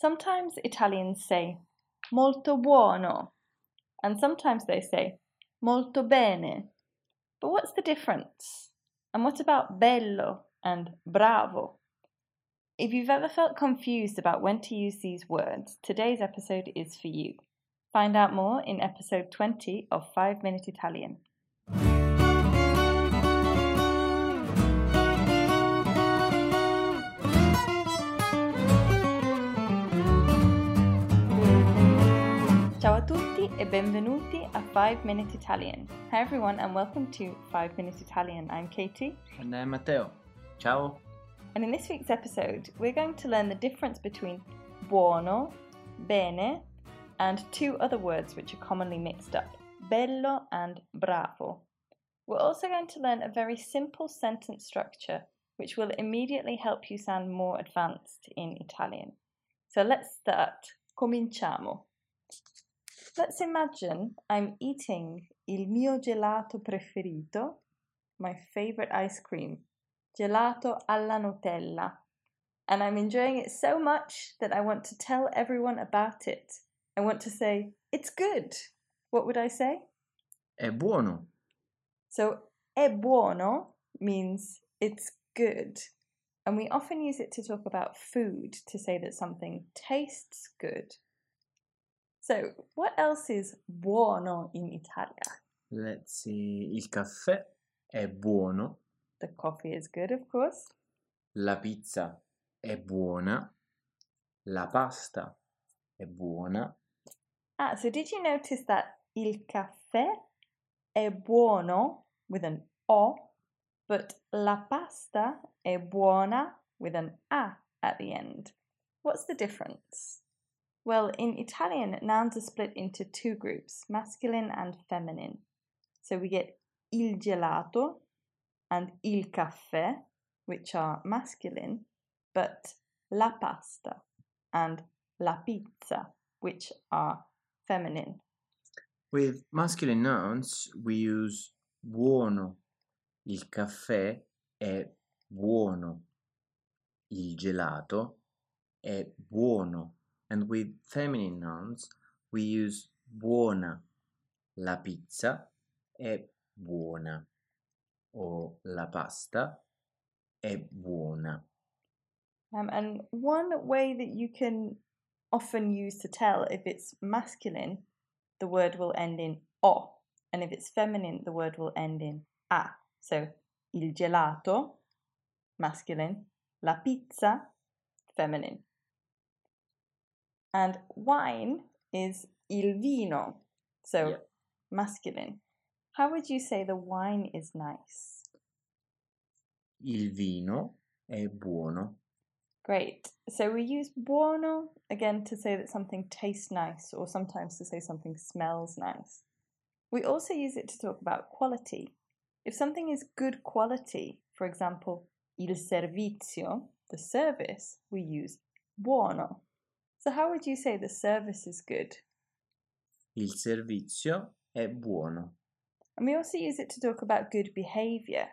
Sometimes Italians say molto buono, and sometimes they say molto bene. But what's the difference? And what about bello and bravo? If you've ever felt confused about when to use these words, today's episode is for you. Find out more in episode 20 of 5 Minute Italian. Tutti e benvenuti a 5 Minute Italian. Hi everyone and welcome to 5 Minute Italian. I'm Katie. And I'm Matteo. Ciao. And in this week's episode, we're going to learn the difference between buono, bene, and two other words which are commonly mixed up bello and bravo. We're also going to learn a very simple sentence structure which will immediately help you sound more advanced in Italian. So let's start. Cominciamo. Let's imagine I'm eating il mio gelato preferito, my favorite ice cream, gelato alla Nutella, and I'm enjoying it so much that I want to tell everyone about it. I want to say, it's good. What would I say? È buono. So, è buono means it's good. And we often use it to talk about food, to say that something tastes good. So, what else is buono in Italia? Let's see. Il caffè è buono. The coffee is good, of course. La pizza è buona. La pasta è buona. Ah, so did you notice that il caffè è buono with an O, but la pasta è buona with an A at the end? What's the difference? Well, in Italian, nouns are split into two groups, masculine and feminine. So we get il gelato and il caffè, which are masculine, but la pasta and la pizza, which are feminine. With masculine nouns, we use buono. Il caffè è buono. Il gelato è buono. And with feminine nouns, we use buona. La pizza è buona. O la pasta è buona. Um, and one way that you can often use to tell if it's masculine, the word will end in o, and if it's feminine, the word will end in a. So, il gelato, masculine, la pizza, feminine. And wine is il vino, so Yeah. masculine. How would you say the wine is nice? Il vino è buono. Great. So we use buono again to say that something tastes nice or sometimes to say something smells nice. We also use it to talk about quality. If something is good quality, for example, il servizio, the service, we use buono. So how would you say the service is good? Il servizio è buono. And we also use it to talk about good behavior.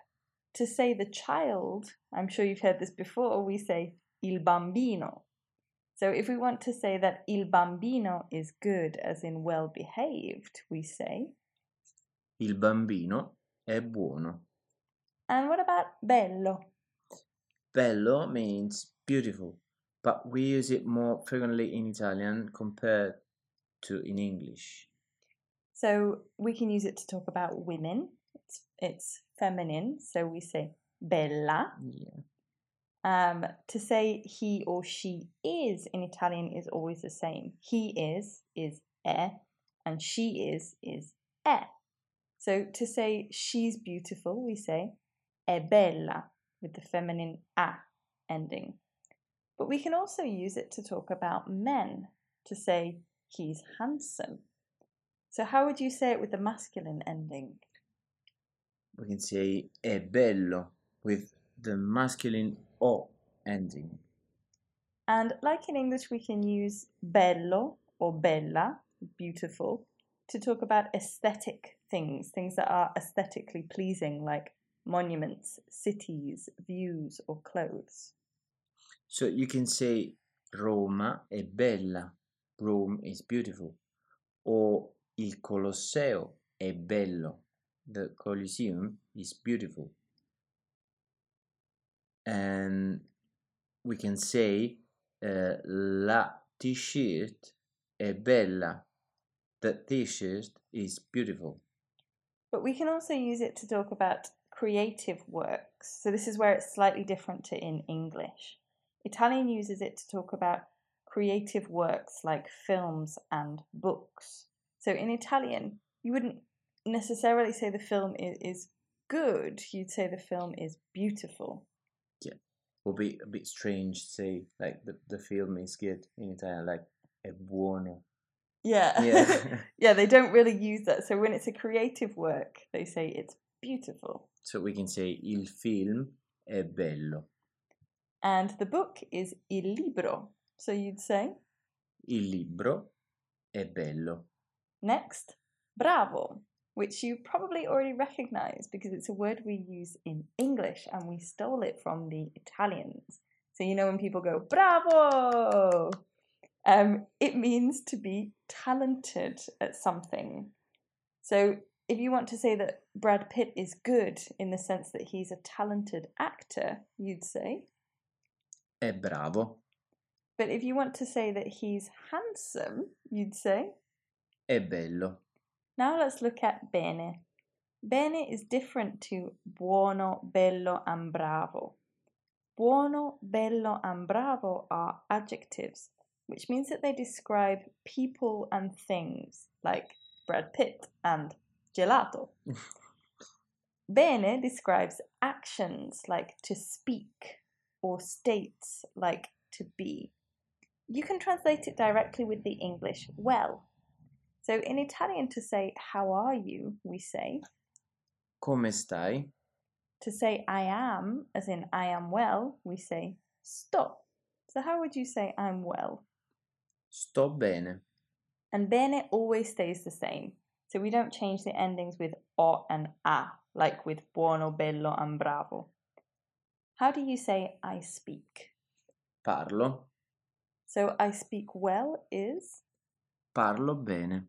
To say the child, I'm sure you've heard this before, we say il bambino. So if we want to say that il bambino is good, as in well behaved, we say. Il bambino è buono. And what about bello? Bello means beautiful, but we use it more frequently in Italian compared to in English. So we can use it to talk about women. It's, it's feminine, so we say bella. Yeah. Um, to say he or she is in Italian is always the same. He is is è, and she is is è. So to say she's beautiful, we say è bella with the feminine a ending. But we can also use it to talk about men, to say he's handsome. So how would you say it with the masculine ending? We can say è bello with the masculine O ending. And like in English, we can use bello or bella, beautiful, to talk about aesthetic things, things that are aesthetically pleasing, like monuments, cities, views, or clothes. So you can say Roma è bella. Rome is beautiful. or il Colosseo è bello. The Colosseum is beautiful. And we can say uh, la t-shirt è bella. The t-shirt is beautiful. But we can also use it to talk about creative works. So this is where it's slightly different to in English. Italian uses it to talk about creative works like films and books. So in Italian, you wouldn't necessarily say the film is, is good, you'd say the film is beautiful. Yeah. Would be a bit strange to say like the, the film is good in Italian, like è buono. Yeah. Yeah. yeah, they don't really use that. So when it's a creative work, they say it's beautiful. so we can say il film è bello. And the book is il libro. So you'd say, Il libro è bello. next, bravo, which you probably already recognize because it's a word we use in English and we stole it from the Italians. So you know when people go, bravo, um, it means to be talented at something. So if you want to say that Brad Pitt is good in the sense that he's a talented actor, you'd say. È bravo. But if you want to say that he's handsome, you'd say. È bello. Now let's look at bene. Bene is different to buono, bello, and bravo. Buono, bello, and bravo are adjectives, which means that they describe people and things, like Brad Pitt and gelato. Bene describes actions, like to speak, or states, like to be. You can translate it directly with the English well. So in Italian, to say how are you, we say Come stai? to say I am, as in I am well, we say sto. So how would you say I'm well? Sto bene. And bene always stays the same. So we don't change the endings with o and a, like with buono, bello, and bravo. How do you say I speak? Parlo. So I speak well is, Parlo bene.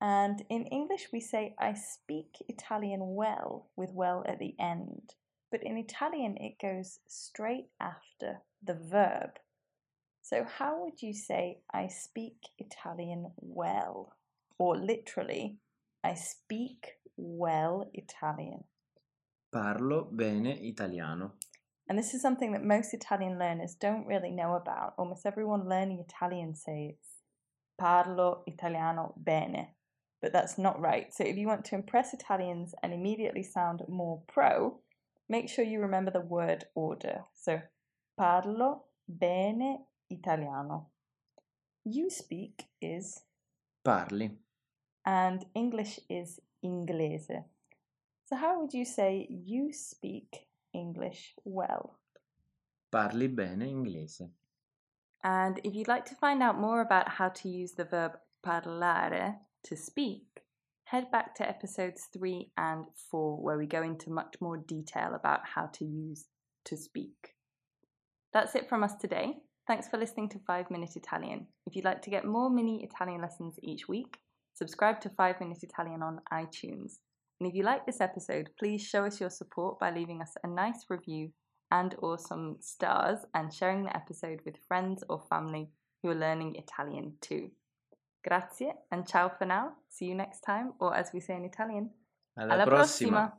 and in English we say I speak Italian well with well at the end. But in Italian it goes straight after the verb. So how would you say I speak Italian well? Or literally, I speak well Italian. Parlo bene italiano. And this is something that most Italian learners don't really know about. Almost everyone learning Italian says parlo italiano bene, but that's not right. So if you want to impress Italians and immediately sound more pro, make sure you remember the word order. So parlo bene italiano. You speak is, Parli. and English is inglese. So how would you say you speak English well? Parli bene inglese. And if you'd like to find out more about how to use the verb parlare, to speak, head back to episodes 3 and 4, where we go into much more detail about how to use to speak. That's it from us today. Thanks for listening to 5 Minute Italian. If you'd like to get more mini Italian lessons each week, subscribe to 5 Minute Italian on iTunes. And if you like this episode, please show us your support by leaving us a nice review and or some stars and sharing the episode with friends or family who are learning Italian too. Grazie and ciao for now. See you next time, or as we say in Italian, Alla, prossima.